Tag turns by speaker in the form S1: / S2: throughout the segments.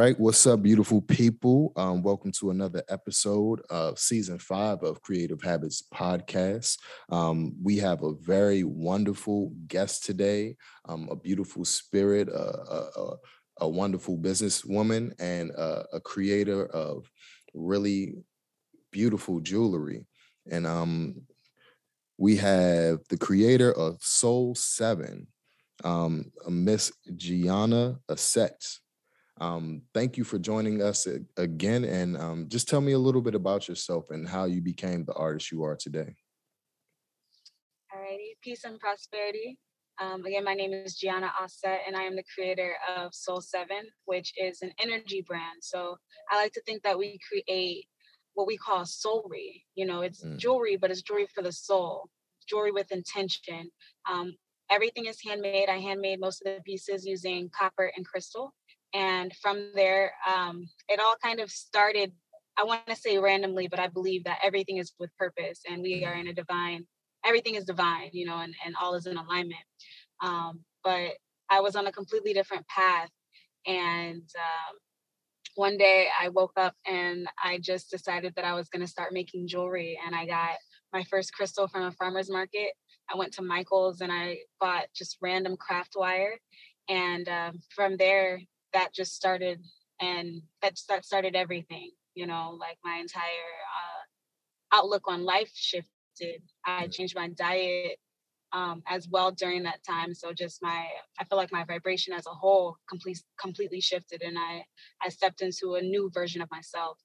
S1: Right, what's up, beautiful people? Um, welcome to another episode of season five of Creative Habits Podcast. Um, we have a very wonderful guest today, um, a beautiful spirit, a, a, a wonderful businesswoman, and a, a, creator of really beautiful jewelry. And um, we have the creator of Soul Seven, um, Miss Gianna Asset. Um, thank you for joining us again. And um, just tell me a little bit about yourself and how you became the artist you are today.
S2: Alrighty, peace and prosperity. Um, again, my name is Gianna Osset, and I am the creator of Soul Seven, which is an energy brand. So I like to think that we create what we call soulry. You know, it's mm. jewelry, but it's jewelry for the soul, jewelry with intention. Um, everything is handmade. I handmade most of the pieces using copper and crystal and from there um, it all kind of started i want to say randomly but i believe that everything is with purpose and we are in a divine everything is divine you know and, and all is in alignment. Um, but i was on a completely different path and um, one day i woke up and i just decided that i was going to start making jewelry and i got my first crystal from a farmer's market. I went to michael's and i bought just random craft wire and um, from there that just started and that that started everything you know like my entire uh, outlook on life shifted. I changed my diet um, as well during that time so just my i feel like my vibration as a whole complete, completely shifted and i i stepped into a new version of myself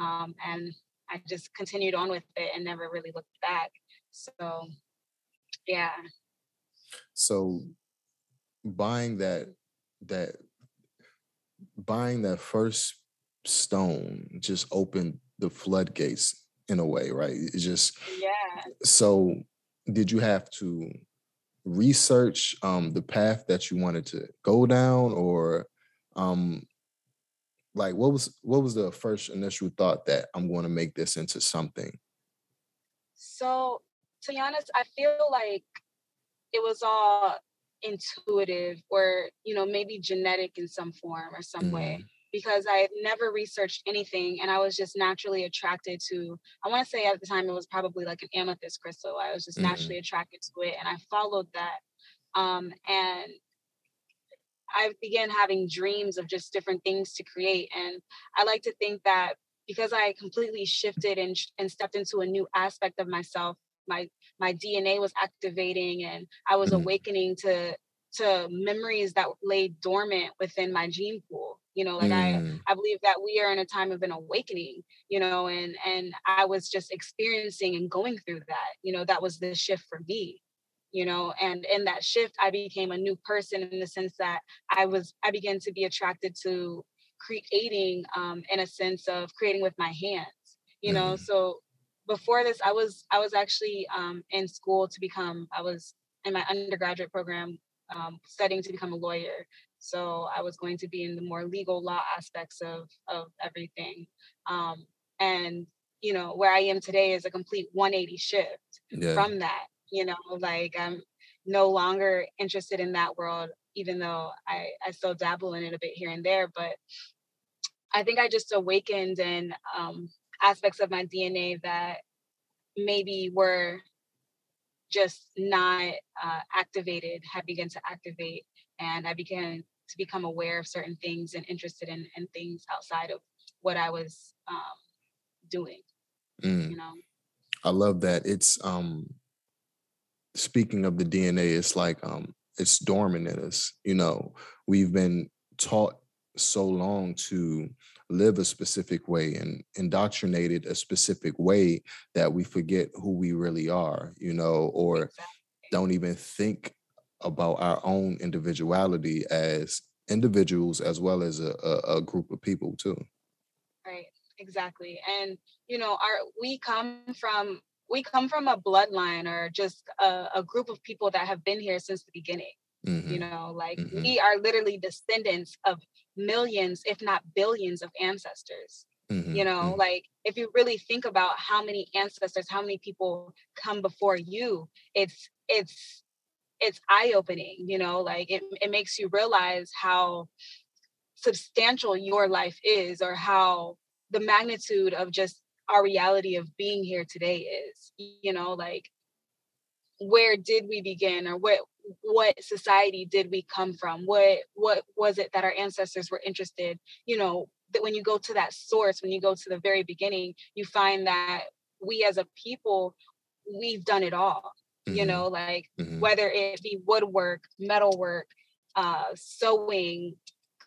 S2: um, and i just continued on with it and never really looked back so yeah.
S1: So buying that that buying that first stone just opened the floodgates in a way, right? It just
S2: yeah.
S1: So did you have to research um the path that you wanted to go down or um like what was what was the first initial thought that I'm going to make this into something?
S2: So to be honest, I feel like it was all intuitive or you know maybe genetic in some form or some mm. way because I had never researched anything and I was just naturally attracted to I want to say at the time it was probably like an amethyst crystal. I was just mm. naturally attracted to it and I followed that. Um, and I began having dreams of just different things to create. And I like to think that because I completely shifted and, and stepped into a new aspect of myself, my my DNA was activating and I was mm-hmm. awakening to to memories that lay dormant within my gene pool you know like mm. i i believe that we are in a time of an awakening you know and and i was just experiencing and going through that you know that was the shift for me you know and in that shift i became a new person in the sense that i was i began to be attracted to creating um in a sense of creating with my hands you know mm. so before this, I was I was actually um, in school to become. I was in my undergraduate program um, studying to become a lawyer. So I was going to be in the more legal law aspects of of everything. Um, and you know where I am today is a complete 180 shift yeah. from that. You know, like I'm no longer interested in that world, even though I I still dabble in it a bit here and there. But I think I just awakened and um, aspects of my DNA that maybe were just not uh, activated had begun to activate and i began to become aware of certain things and interested in, in things outside of what i was um, doing mm. you know?
S1: I love that. It's um speaking of the dna it's like um it's dormant in us you know? We've been taught so long to live a specific way and indoctrinated a specific way that we forget who we really are, you know, or exactly. don't even think about our own individuality as individuals as well as a, a, a group of people too.
S2: Right. Exactly. And you know, our we come from we come from a bloodline or just a, a group of people that have been here since the beginning. Mm-hmm. You know, like mm-hmm. we are literally descendants of millions, if not billions, of ancestors. Mm-hmm. You know, mm-hmm. like if you really think about how many ancestors, how many people come before you, it's it's it's eye-opening, you know, like it, it makes you realize how substantial your life is or how the magnitude of just our reality of being here today is you know like where did we begin or what what society did we come from what what was it that our ancestors were interested you know that when you go to that source when you go to the very beginning you find that we as a people we've done it all mm-hmm. you know like mm-hmm. whether it be woodwork metalwork uh sewing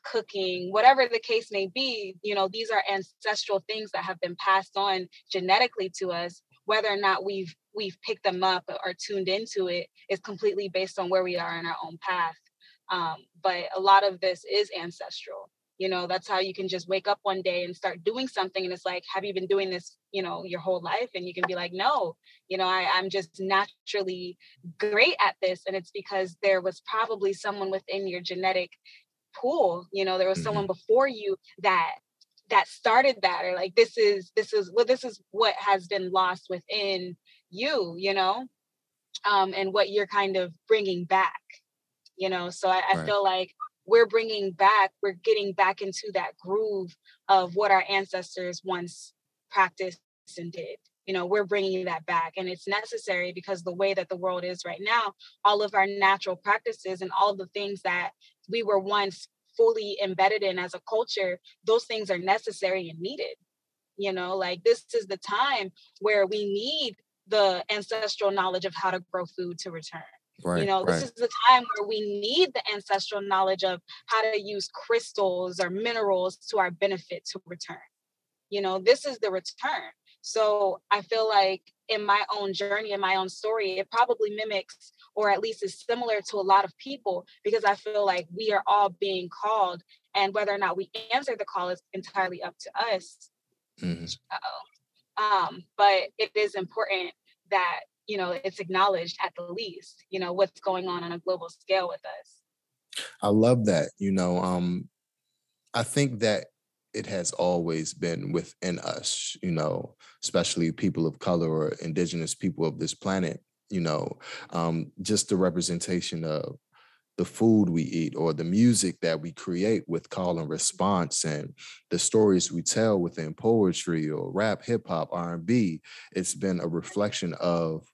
S2: cooking, whatever the case may be, you know, these are ancestral things that have been passed on genetically to us. Whether or not we've we've picked them up or tuned into it is completely based on where we are in our own path. Um, but a lot of this is ancestral. You know, that's how you can just wake up one day and start doing something. And it's like, have you been doing this, you know, your whole life? And you can be like, no, you know, I, I'm just naturally great at this. And it's because there was probably someone within your genetic pool you know there was mm-hmm. someone before you that that started that or like this is this is well this is what has been lost within you you know um and what you're kind of bringing back you know so i, I right. feel like we're bringing back we're getting back into that groove of what our ancestors once practiced and did you know we're bringing that back and it's necessary because the way that the world is right now all of our natural practices and all the things that we were once fully embedded in as a culture, those things are necessary and needed. You know, like this is the time where we need the ancestral knowledge of how to grow food to return. Right, you know, this is the time where we need the ancestral knowledge of how to use crystals or minerals to our benefit to return. You know, this is the return. So I feel like in my own journey, in my own story, it probably mimics or at least is similar to a lot of people because I feel like we are all being called, and whether or not we answer the call is entirely up to us. Mm-hmm. Um, but it is important that you know it's acknowledged at the least. You know what's going on on a global scale with us.
S1: I love that. You know, um, I think that it has always been within us, you know, especially people of color or indigenous people of this planet, you know, um, just the representation of the food we eat or the music that we create with call and response and the stories we tell within poetry or rap, hip hop, R&B, it's been a reflection of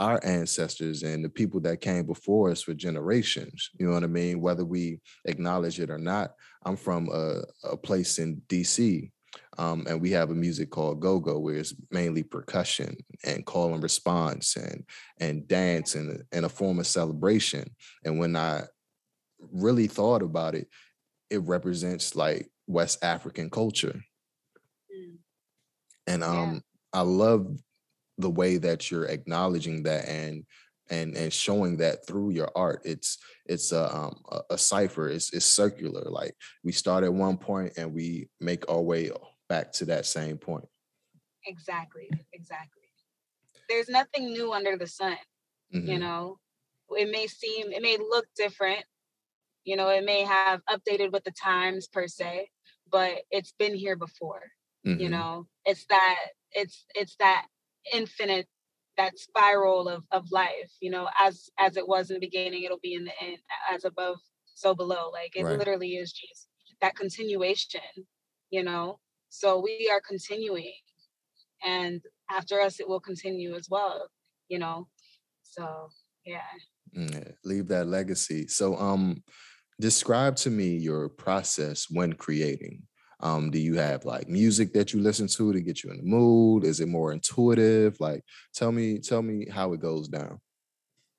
S1: our ancestors and the people that came before us for generations. You know what I mean? Whether we acknowledge it or not. I'm from a, a place in DC, um, and we have a music called go-go where it's mainly percussion and call and response and and dance and, and a form of celebration. And when I really thought about it, it represents like West African culture. Mm. And um, yeah. I love the way that you're acknowledging that and and and showing that through your art it's it's a um, a, a cipher it's it's circular like we start at one point and we make our way back to that same point
S2: exactly exactly there's nothing new under the sun mm-hmm. you know it may seem it may look different you know it may have updated with the times per se but it's been here before mm-hmm. you know it's that it's it's that infinite that spiral of of life you know as as it was in the beginning it'll be in the end as above so below like it right. literally is just that continuation you know so we are continuing and after us it will continue as well you know so yeah
S1: mm, leave that legacy so um describe to me your process when creating um, do you have like music that you listen to to get you in the mood? Is it more intuitive? Like, tell me, tell me how it goes down.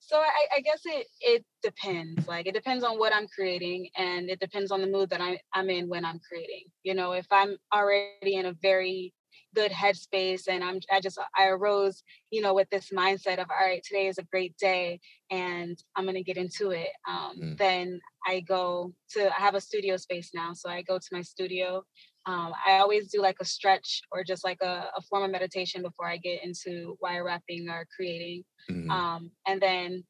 S2: So I, I guess it it depends. Like it depends on what I'm creating, and it depends on the mood that I, I'm in when I'm creating. You know, if I'm already in a very good headspace and i'm i just i arose you know with this mindset of all right today is a great day and i'm going to get into it um, mm. then i go to i have a studio space now so i go to my studio um, i always do like a stretch or just like a, a, form of meditation before i get into wire wrapping or creating mm. um, and then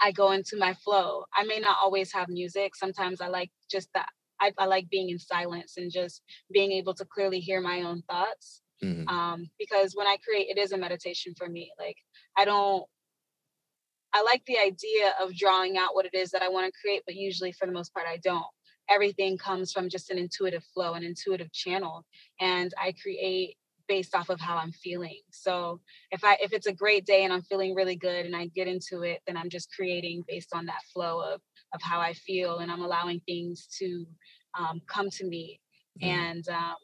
S2: I go into my flow. I may not always have music. Sometimes I like just that. I, I, like being in silence and just being able to clearly hear my own thoughts. Mm-hmm. Um, because when I create, it is a meditation for me. Like I don't, I like the idea of drawing out what it is that I want to create, but usually for the most part, I don't. Everything comes from just an intuitive flow, an intuitive channel. And I create based off of how I'm feeling. So if I if it's a great day and I'm feeling really good and I get into it, then I'm just creating based on that flow of of how I feel and I'm allowing things to um, come to me. Mm. And um,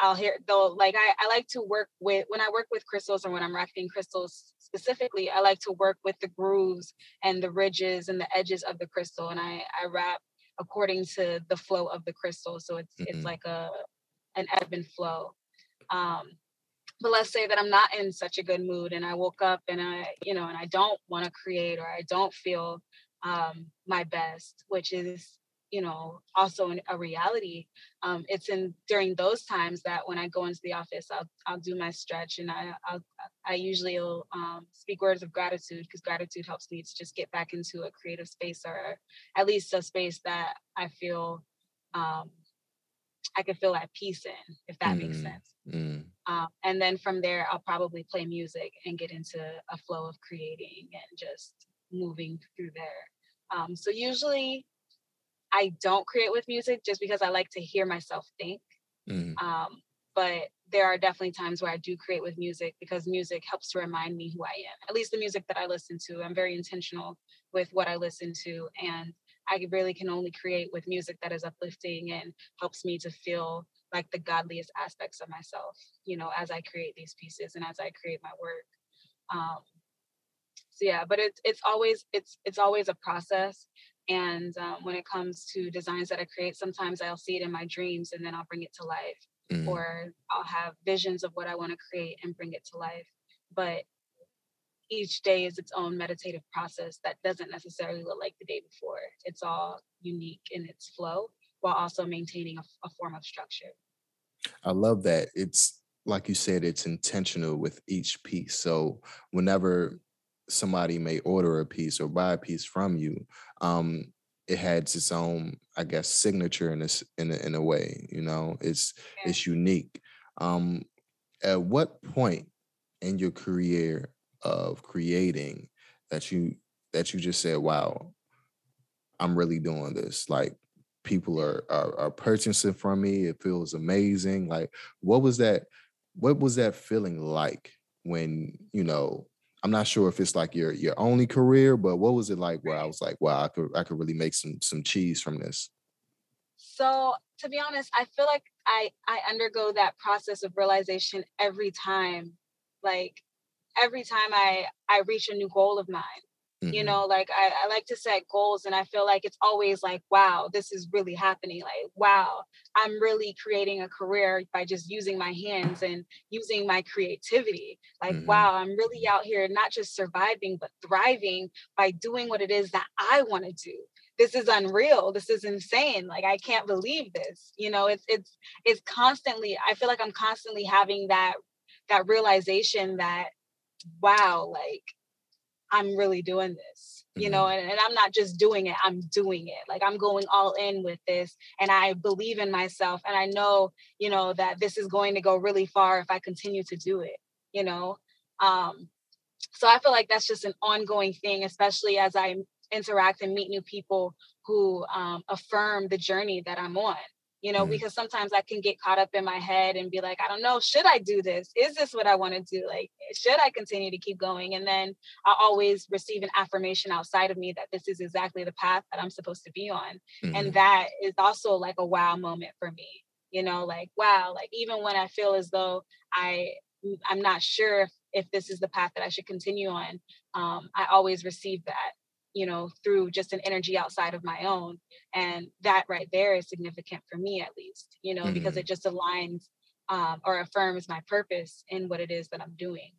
S2: I'll hear though, like I, I like to work with when I work with crystals or when I'm wrapping crystals specifically, I like to work with the grooves and the ridges and the edges of the crystal. And I, I wrap according to the flow of the crystal. So it's mm-hmm. it's like a an ebb and flow. Um, but let's say that I'm not in such a good mood and I woke up and I, you know, and I don't want to create or I don't feel um, my best, which is you know also in a reality um, it's in during those times that when i go into the office i'll, I'll do my stretch and i I'll, i usually will um, speak words of gratitude because gratitude helps me to just get back into a creative space or at least a space that i feel um, i can feel at peace in if that mm, makes sense mm. Um, and then from there i'll probably play music and get into a flow of creating and just moving through there um, so usually I don't create with music just because I like to hear myself think. Mm. Um, but there are definitely times where I do create with music because music helps to remind me who I am. At least the music that I listen to, I'm very intentional with what I listen to. And I really can only create with music that is uplifting and helps me to feel like the godliest aspects of myself, you know, as I create these pieces and as I create my work. Um, so yeah, but it's it's always it's it's always a process. And um, when it comes to designs that I create, sometimes I'll see it in my dreams and then I'll bring it to life. Mm. Or I'll have visions of what I want to create and bring it to life. But each day is its own meditative process that doesn't necessarily look like the day before. It's all unique in its flow while also maintaining a, a form of structure.
S1: I love that. It's like you said, it's intentional with each piece. So whenever somebody may order a piece or buy a piece from you, um, it has its own, I guess, signature in this in a, in a way. You know, it's yeah. it's unique. Um, at what point in your career of creating that you that you just said, "Wow, I'm really doing this." Like people are, are are purchasing from me. It feels amazing. Like, what was that? What was that feeling like when you know I'm not sure if it's like your your only career, but what was it like where I was like, wow, I could I could really make some some cheese from this?
S2: So to be honest, I feel like I I undergo that process of realization every time. Like every time I I reach a new goal of mine. Mm-hmm. You know, like I, I like to set goals and I feel like it's always like, wow, this is really happening. Like, wow, I'm really creating a career by just using my hands and using my creativity. Like, mm-hmm. wow, I'm really out here not just surviving, but thriving by doing what it is that I want to do this is unreal this is insane like i can't believe this you know it's it's it's constantly i feel like i'm constantly having that that realization that wow like I'm really doing this, you mm-hmm. know, and, and I'm not just doing it, I'm doing it. Like I'm going all in with this and I believe in myself and I know, you know, that this is going to go really far if I continue to do it, you know. Um so I feel like that's just an ongoing thing, especially as I interact and meet new people who um, affirm the journey that I'm on you know, mm-hmm. because sometimes I can get caught up in my head and be like, I don't know, should I do this? Is this what I want to do? Like, should I continue to keep going? And then I always receive an affirmation outside of me that this is exactly the path that I'm supposed to be on. Mm-hmm. And that is also like a wow moment for me, you know, like, wow, like even when I feel as though I, I'm not sure if, if this is the path that I should continue on, um, I always receive that you know, through just an energy outside of my own. And that right there is significant for me, at least, you know, mm-hmm. because it just aligns um, or affirms my purpose in what it is that I'm doing.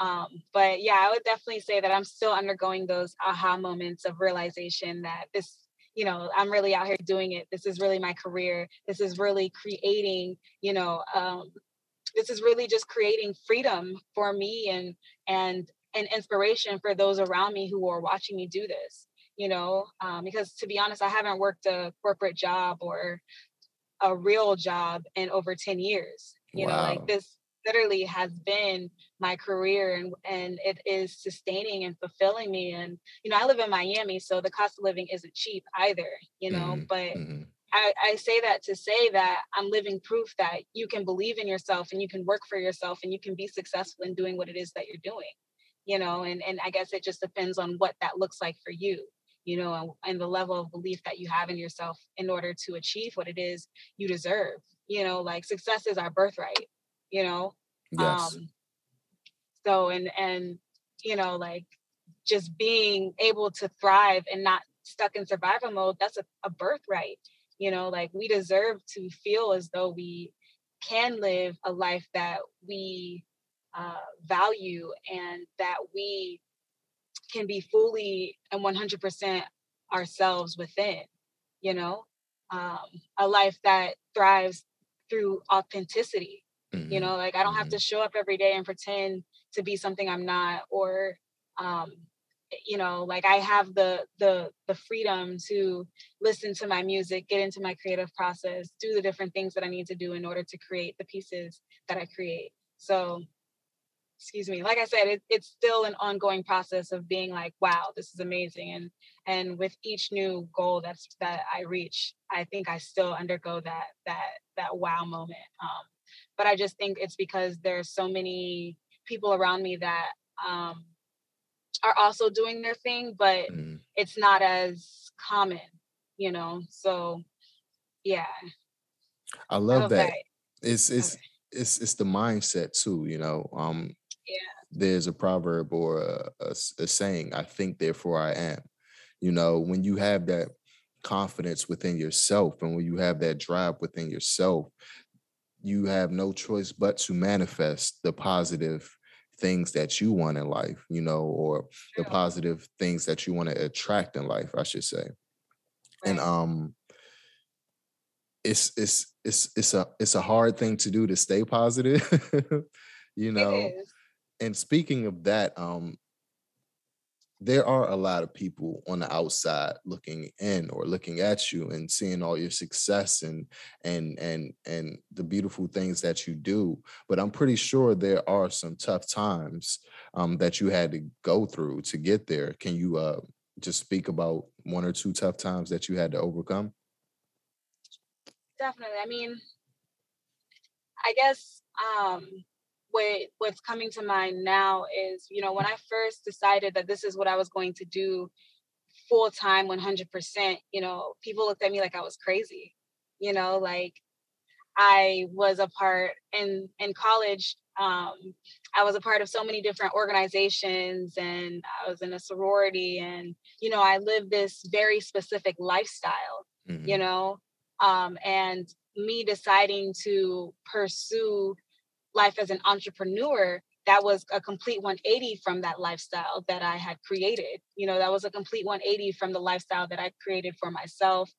S2: Um, but yeah, I would definitely say that I'm still undergoing those aha moments of realization that this, you know, I'm really out here doing it. This is really my career. This is really creating, you know, um, this is really just creating freedom for me and and and inspiration for those around me who are watching me do this you know um, because to be honest i haven't worked a corporate job or a real job in over 10 years you wow. know like this literally has been my career and and it is sustaining and fulfilling me and you know i live in miami so the cost of living isn't cheap either you know mm-hmm. but mm-hmm. I, I say that to say that i'm living proof that you can believe in yourself and you can work for yourself and you can be successful in doing what it is that you're doing you know and and i guess it just depends on what that looks like for you you know and, and the level of belief that you have in yourself in order to achieve what it is you deserve you know like success is our birthright you know yes. um so and and you know like just being able to thrive and not stuck in survival mode that's a, a birthright you know like we deserve to feel as though we can live a life that we uh, value and that we can be fully and 100% ourselves within you know um, a life that thrives through authenticity mm-hmm. you know like i don't have mm-hmm. to show up every day and pretend to be something i'm not or um, you know like i have the the the freedom to listen to my music get into my creative process do the different things that i need to do in order to create the pieces that i create so excuse me like i said it, it's still an ongoing process of being like wow this is amazing and and with each new goal that's that i reach i think i still undergo that that that wow moment um but i just think it's because there's so many people around me that um are also doing their thing but mm. it's not as common you know so yeah
S1: i love that it's it's okay. it's it's the mindset too you know um there's a proverb or a, a, a saying, I think, therefore I am. You know, when you have that confidence within yourself and when you have that drive within yourself, you have no choice but to manifest the positive things that you want in life, you know, or the positive things that you want to attract in life, I should say. Right. And um it's it's it's it's a it's a hard thing to do to stay positive, you know and speaking of that, um, there are a lot of people on the outside looking in or looking at you and seeing all your success and and and and the beautiful things that you do but i'm pretty sure there are some tough times um, that you had to go through to get there. Can you uh, just speak about one or two tough times that you had to overcome?
S2: Definitely i mean i guess um what what's coming to mind now is you know when i first decided that this is what i was going to do full time 100% you know people looked at me like i was crazy you know like i was a part in in college um, i was a part of so many different organizations and i was in a sorority and you know i lived this very specific lifestyle mm-hmm. you know um, and me deciding to pursue life as an entrepreneur, that was a complete 180 from that lifestyle that I had created. You know, that was a complete 180 from the lifestyle that I created for myself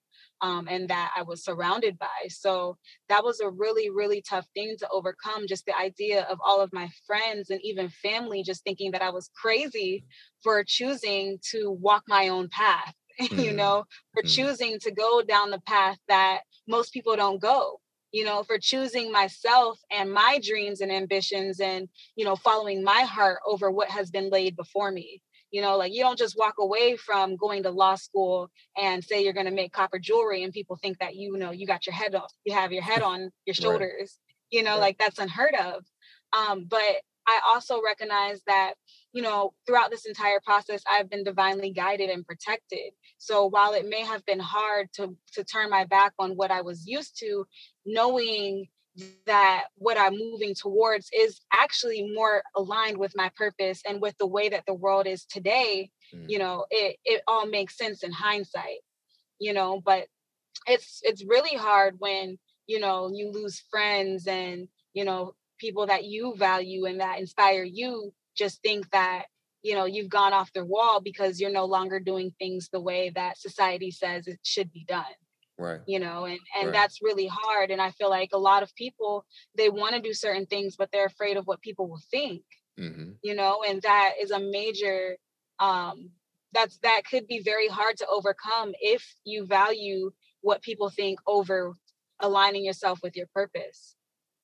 S2: um, and that I was surrounded by. So that was a really, really tough thing to overcome. Just the idea of all of my friends and even family just thinking that I was crazy for choosing to walk my own path. Mm-hmm. you know, for mm-hmm. choosing to go down the path that most people don't go you know, for choosing myself and my dreams and ambitions and, you know, following my heart over what has been laid before me. You know, like you don't just walk away from going to law school and say you're going to make copper jewelry and people think that you know you got your head off, you have your head on your shoulders. Right. You know, right. like that's unheard of. Um, but I also recognize that, you know, throughout this entire process, I've been divinely guided and protected. So while it may have been hard to to turn my back on what I was used to, knowing that what I'm moving towards is actually more aligned with my purpose and with the way that the world is today, mm. you know, it it all makes sense in hindsight, you know, but it's it's really hard when you know you lose friends and you know people that you value and that inspire you just think that you know you've gone off the wall because you're no longer doing things the way that society says it should be done
S1: right.
S2: you know and and
S1: Right.
S2: that's really hard and i feel like a lot of people they want to do certain things but they're afraid of what people will think
S1: hmm
S2: you know and that is a major um that's that could be very hard to overcome if you value what people think over aligning yourself with your purpose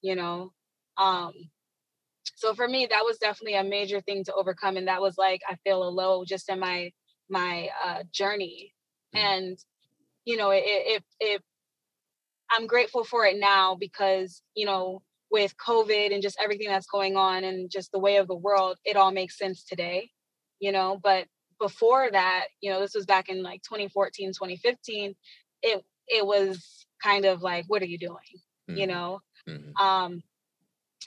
S2: you know um so for me that was definitely a major thing to overcome and that was like i feel a low just in my my uh journey
S1: Mm.
S2: and you know it it, it i'm grateful for it now because you know with covid and just everything that's going on and just the way of the world it all makes sense today you know but before that you know this was back in like 2014 2015 it it was kind of like what are you doing you
S1: Mhm.
S2: know
S1: Mhm.
S2: um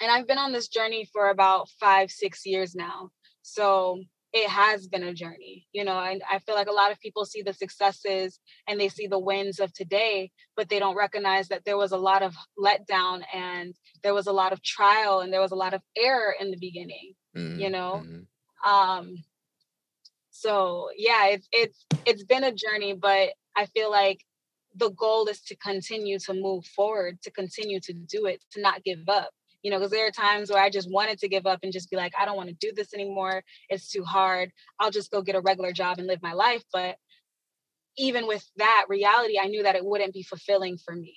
S2: and i've been on this journey for about five six years now so it has been a journey you know and i feel like a lot of people see the successes and they see the wins of today but they don't recognize that there was a lot of letdown and there was a lot of trial and there was a lot of error in the beginning
S1: Mhm.
S2: you know
S1: Mhm.
S2: um so yeah it's it's it's been a journey but i feel like the goal is to continue to move forward to continue to do it to not give up you know because there are times where i just wanted to give up and just be like i don't want to do this anymore. It's too hard. I'll just go get a regular job and live my life. But even with that reality i knew that it wouldn't be fulfilling for me.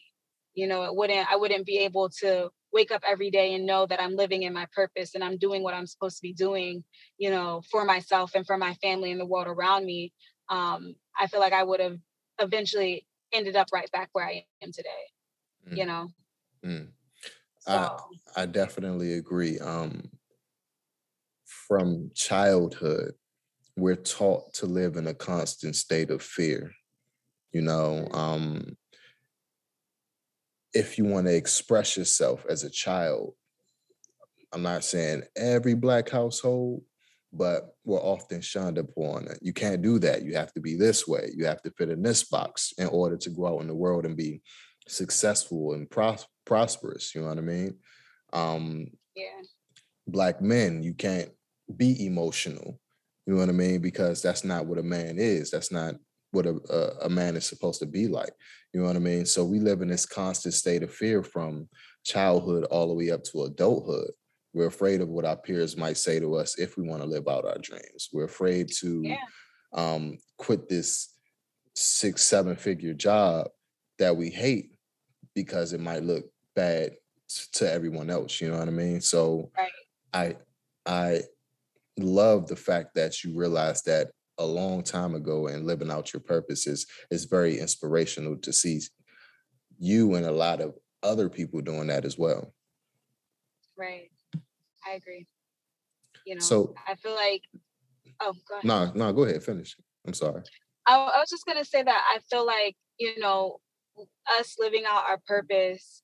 S2: You know it wouldn't i wouldn't be able to wake up every day and know that i'm living in my purpose and i'm doing what i'm supposed to be doing you know for myself and for my family and the world around me um i feel like i would have eventually ended up right back where i am today you
S1: Mm.
S2: know?
S1: Mm.
S2: So
S1: I- I definitely agree. Um, from childhood, we're taught to live in a constant state of fear. You know, um, if you want to express yourself as a child, I'm not saying every black household, but we're often shunned upon. You can't do that. You have to be this way. You have to fit in this box in order to go out in the world and be successful and pros- prosperous. You know what I mean? Um,
S2: yeah
S1: black men, you can't be emotional. You know what I mean? Because that's not what a man is. That's not what a, a, a man is supposed to be like. You know what I mean? So we live in this constant state of fear from childhood all the way up to adulthood. We're afraid of what our peers might say to us if we want to live out our dreams. We're afraid to
S2: yeah
S1: um, quit this six, seven figure job that we hate because it might look bad to everyone else. You know what I mean? So
S2: Right.
S1: I I love the fact that you realized that a long time ago and living out your purpose is is very inspirational to see you and a lot of other people doing that as well.
S2: right i agree you know
S1: So-
S2: i feel like oh go ahead
S1: No, no, go ahead, finish. I'm sorry.
S2: I, I was just gonna say that I feel like you know us living out our purpose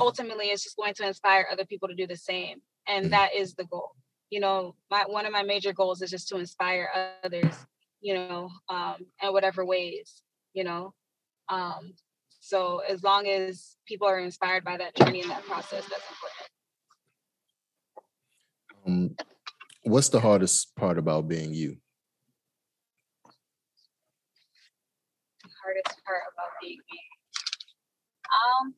S2: ultimately it's just going to inspire other people to do the same, and
S1: Mhm.
S2: that is the goal. You know, my one of my major goals is just to inspire others. You know, um, in whatever ways. You know, um, so as long as people are inspired by that journey and that process, that's important.
S1: Um, what's the hardest part about being you?
S2: hardest part about being me? Um,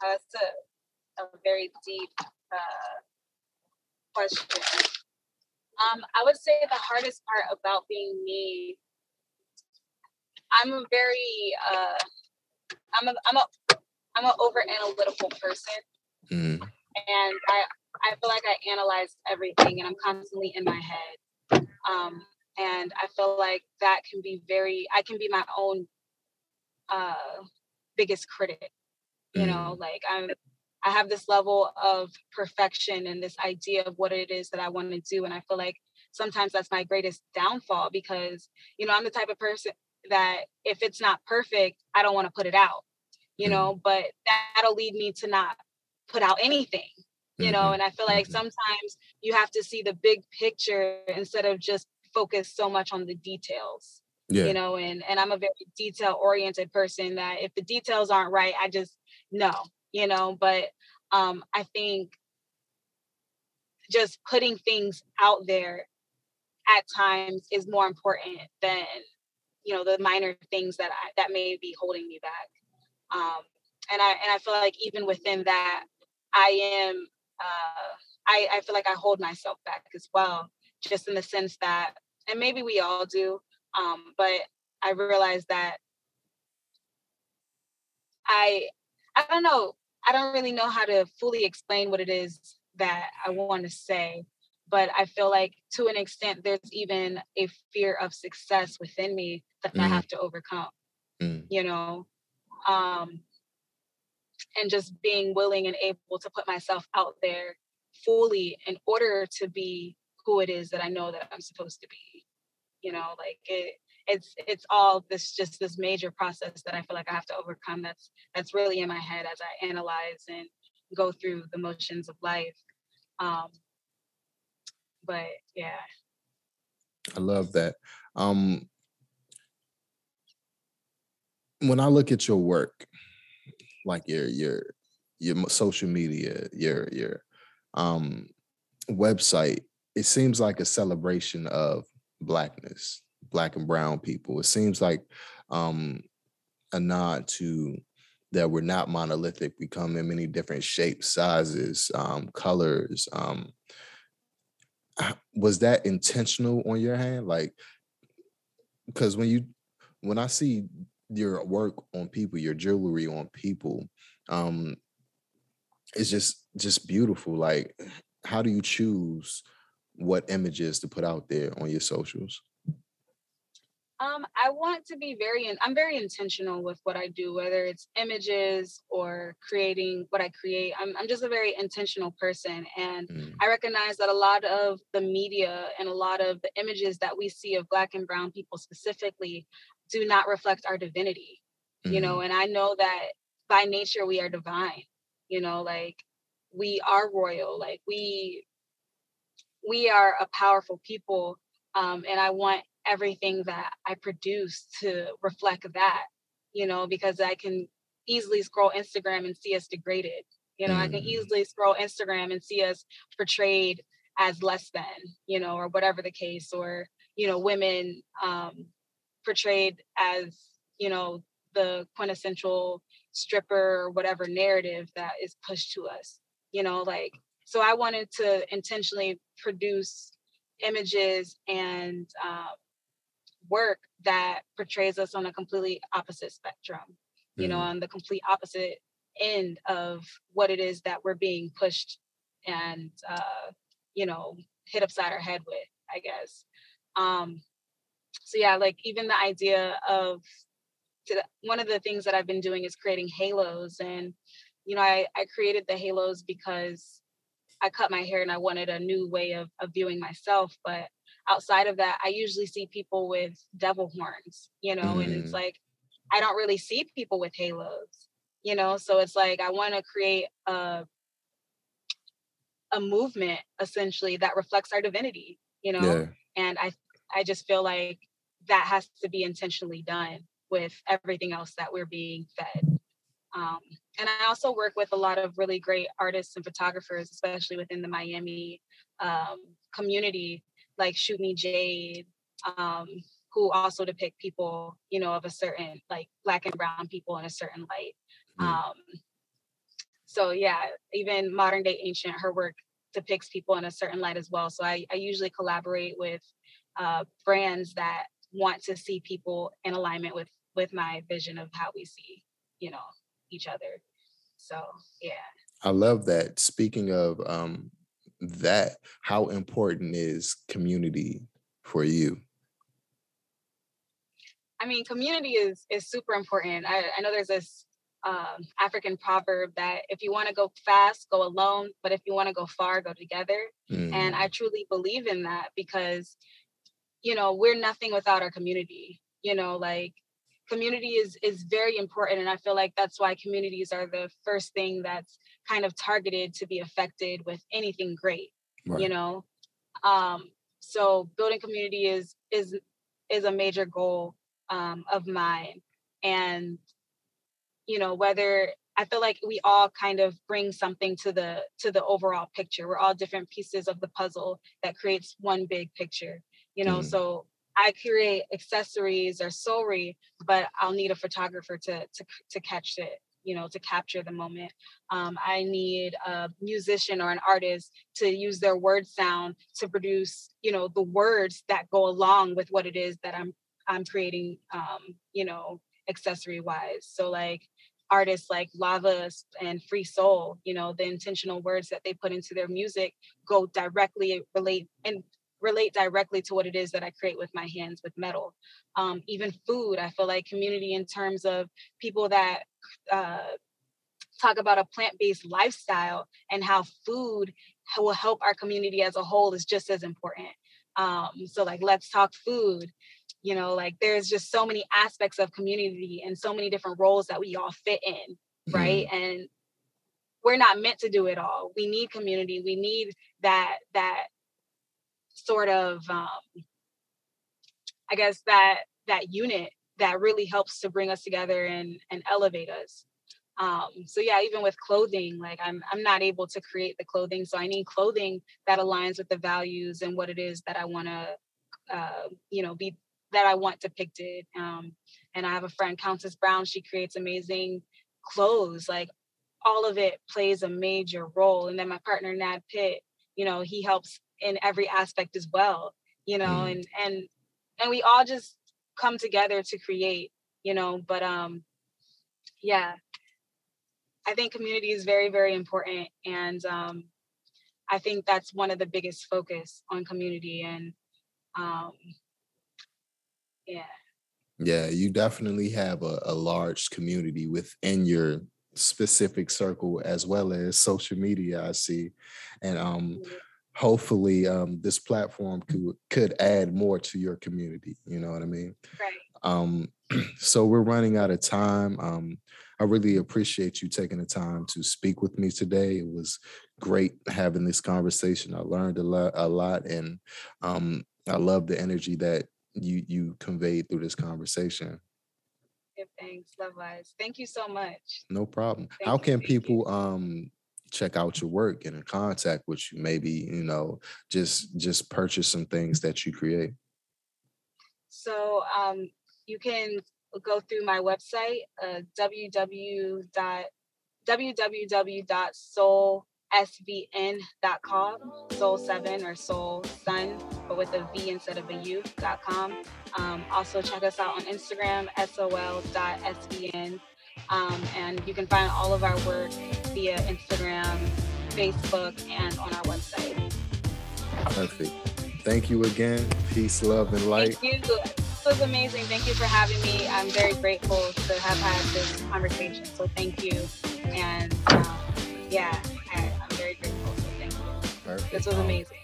S2: that's a, a very deep uh, question. Um, I would say the hardest part about being me. I'm a very uh, I'm a I'm a I'm an over analytical person,
S1: Mhm.
S2: and I I feel like I analyze everything, and I'm constantly in my head. Um, and I feel like that can be very. I can be my own uh, biggest critic. You know, like I'm. I have this level of perfection and this idea of what it is that I want to do, and I feel like sometimes that's my greatest downfall because you know I'm the type of person that if it's not perfect, I don't want to put it out. You
S1: Mhm.
S2: know, but that'll lead me to not put out anything you know
S1: Mhm.
S2: and i feel like
S1: Mhm.
S2: sometimes you have to see the big picture instead of just focus so much on the details Yeah. You know, and and I'm a very detail oriented person that if the details aren't right, I just no, you know, but um I think just putting things out there at times is more important than you know the minor things that I, that may be holding me back um, and i and i feel like even within that i am uh, I, I feel like i hold myself back as well just in the sense that and maybe we all do um, but i realize that i i don't know i don't really know how to fully explain what it is that i want to say but I feel like to an extent there's even a fear of success within me that mm. I have to overcome. Mm. You know, um, and just being willing and able to put myself out there fully in order to be who it is that I know that I'm supposed to be. You know, like it it's it's all this just this major process that I feel like I have to overcome that's that's really in my head as I analyze and go through the motions of life. Um, but yeah. I
S1: love that. Um, when I look at your work, like your your your social media, your your um, website, it seems like a celebration of blackness, black and brown people. It seems like um, a nod to that we're not monolithic. We come in many different shapes, sizes, um, colors, um, was that intentional on your hand like because when you when i see your work on people your jewelry on people um it's just just beautiful like how do you choose what images to put out there on your socials
S2: um, I want to be very, I'm very intentional with what I do, whether it's images or creating what I create. I'm, I'm just a very intentional person. And mm. I recognize that a lot of the media and a lot of the images that we see of Black and Brown people specifically do not reflect our divinity, mm. you know, mm. and I know that by nature we are divine, you know, like we are royal, like we, we are a powerful people um, and I want everything that I produce to reflect that, you know, because I can easily scroll Instagram and see us degraded. You know, mm. I can mm. easily scroll Instagram and see us portrayed as less than, you know, or whatever the case, or, you know, women um, portrayed as, you know, the quintessential stripper or whatever narrative that is pushed to us, you know, like, so I wanted to intentionally produce images and um, work that portrays us on a completely opposite spectrum, you mm. know, on the complete opposite end of what it is that we're being pushed and, uh, you know, hit upside our head with, I guess. Um, so yeah, like even the idea of to, one of the things that I've been doing is creating halos, and you know, I I created the halos because I cut my hair and I wanted a new way of of viewing myself, but outside of that, I usually see people with devil horns, you know, mm. and it's mm. like I don't really see people with halos, you know. So it's like I want to create a a movement essentially that reflects our divinity, you know. Yeah. And I I just feel like that has to be intentionally done with everything else that we're being fed. Um, and I also work with a lot of really great artists and photographers, especially within the Miami um, community, like Shoot Me Jade, um, who also depict people, you know, of a certain like black and brown people in a certain light. Mm. Um, so yeah, even modern day ancient, her work depicts people in a certain light as well. So I, I usually collaborate with uh, brands that want to see people in alignment with with my vision of how we see, you know, each other. So yeah.
S1: I love that. Speaking of um, that how important is community for you
S2: i mean community is is super important i, I know there's this um, african proverb that if you want to go fast go alone but if you want to go far go together mm. and i mm. truly believe in that because you know we're nothing without our community you know like community is is very important and i feel like that's why communities are the first thing that's kind of targeted to be affected with anything great right. you know um so building community is is is a major goal um, of mine. And, you know, whether I feel like we all kind of bring something to the to the overall picture. We're all different pieces of the puzzle that creates one big picture. You know, mm. so I create accessories or soulry, but I'll need a photographer to to to catch it you know to capture the moment. Um, i need a musician or an artist to use their word sound to produce you know the words that go along with what it is that i'm i'm creating um, you know accessory wise so like artists like lava and free soul you know the intentional words that they put into their music go directly relate and relate directly to what it is that I create with my hands with metal. Um, even food, I feel like community in terms of people that uh, talk about a plant-based lifestyle and how food will help our community as a whole is just as important. Um, so like let's talk food. You know, like there's just so many aspects of community and so many different roles that we all fit in, right? Mm. And we're not meant to do it all. We need community. We need that that sort of um, i guess that that unit that really helps to bring us together and and elevate us. Um, so yeah even with clothing like i'm i'm not able to create the clothing so i need clothing that aligns with the values and what it is that i want to uh, you know be that i want depicted. Um, and i have a friend countess brown she creates amazing clothes like all of it plays a major role. And then my partner nad pitt you know he helps in every aspect as well you know mm. and and and we all just come together to create you know but um yeah. I think community is very very important and um i think that's one of the biggest focus on community and um yeah.
S1: Yeah you definitely have a, a large community within your specific circle as well as social media i see and um mm-hmm hopefully um, this platform could could add more to your community. You know what I mean?
S2: Right.
S1: Um, so we're running out of time. Um, I really appreciate you taking the time to speak with me today. It was great having this conversation. I learned a lot, a lot, and um, I love the energy that you you conveyed through this conversation.
S2: Yeah, thanks. Likewise. Thank you so much.
S1: No problem. Thank How can people um check out your work, get in contact with you, maybe, you know, just just purchase some things that you create?
S2: So um, you can go through my website, uh, www www.soulsvn.com, soul seven or soul sun, but with a V instead of a U.com. Um, also check us out on Instagram, sol.svn. Um, and you can find all of our work via Instagram, Facebook, and on our website.
S1: Perfect. Thank you again. Peace, love, and light.
S2: Thank you. This was amazing. Thank you for having me. I'm very grateful to have had this conversation. So thank you. And um, yeah, I, am very grateful. So thank you. Perfect. This was amazing.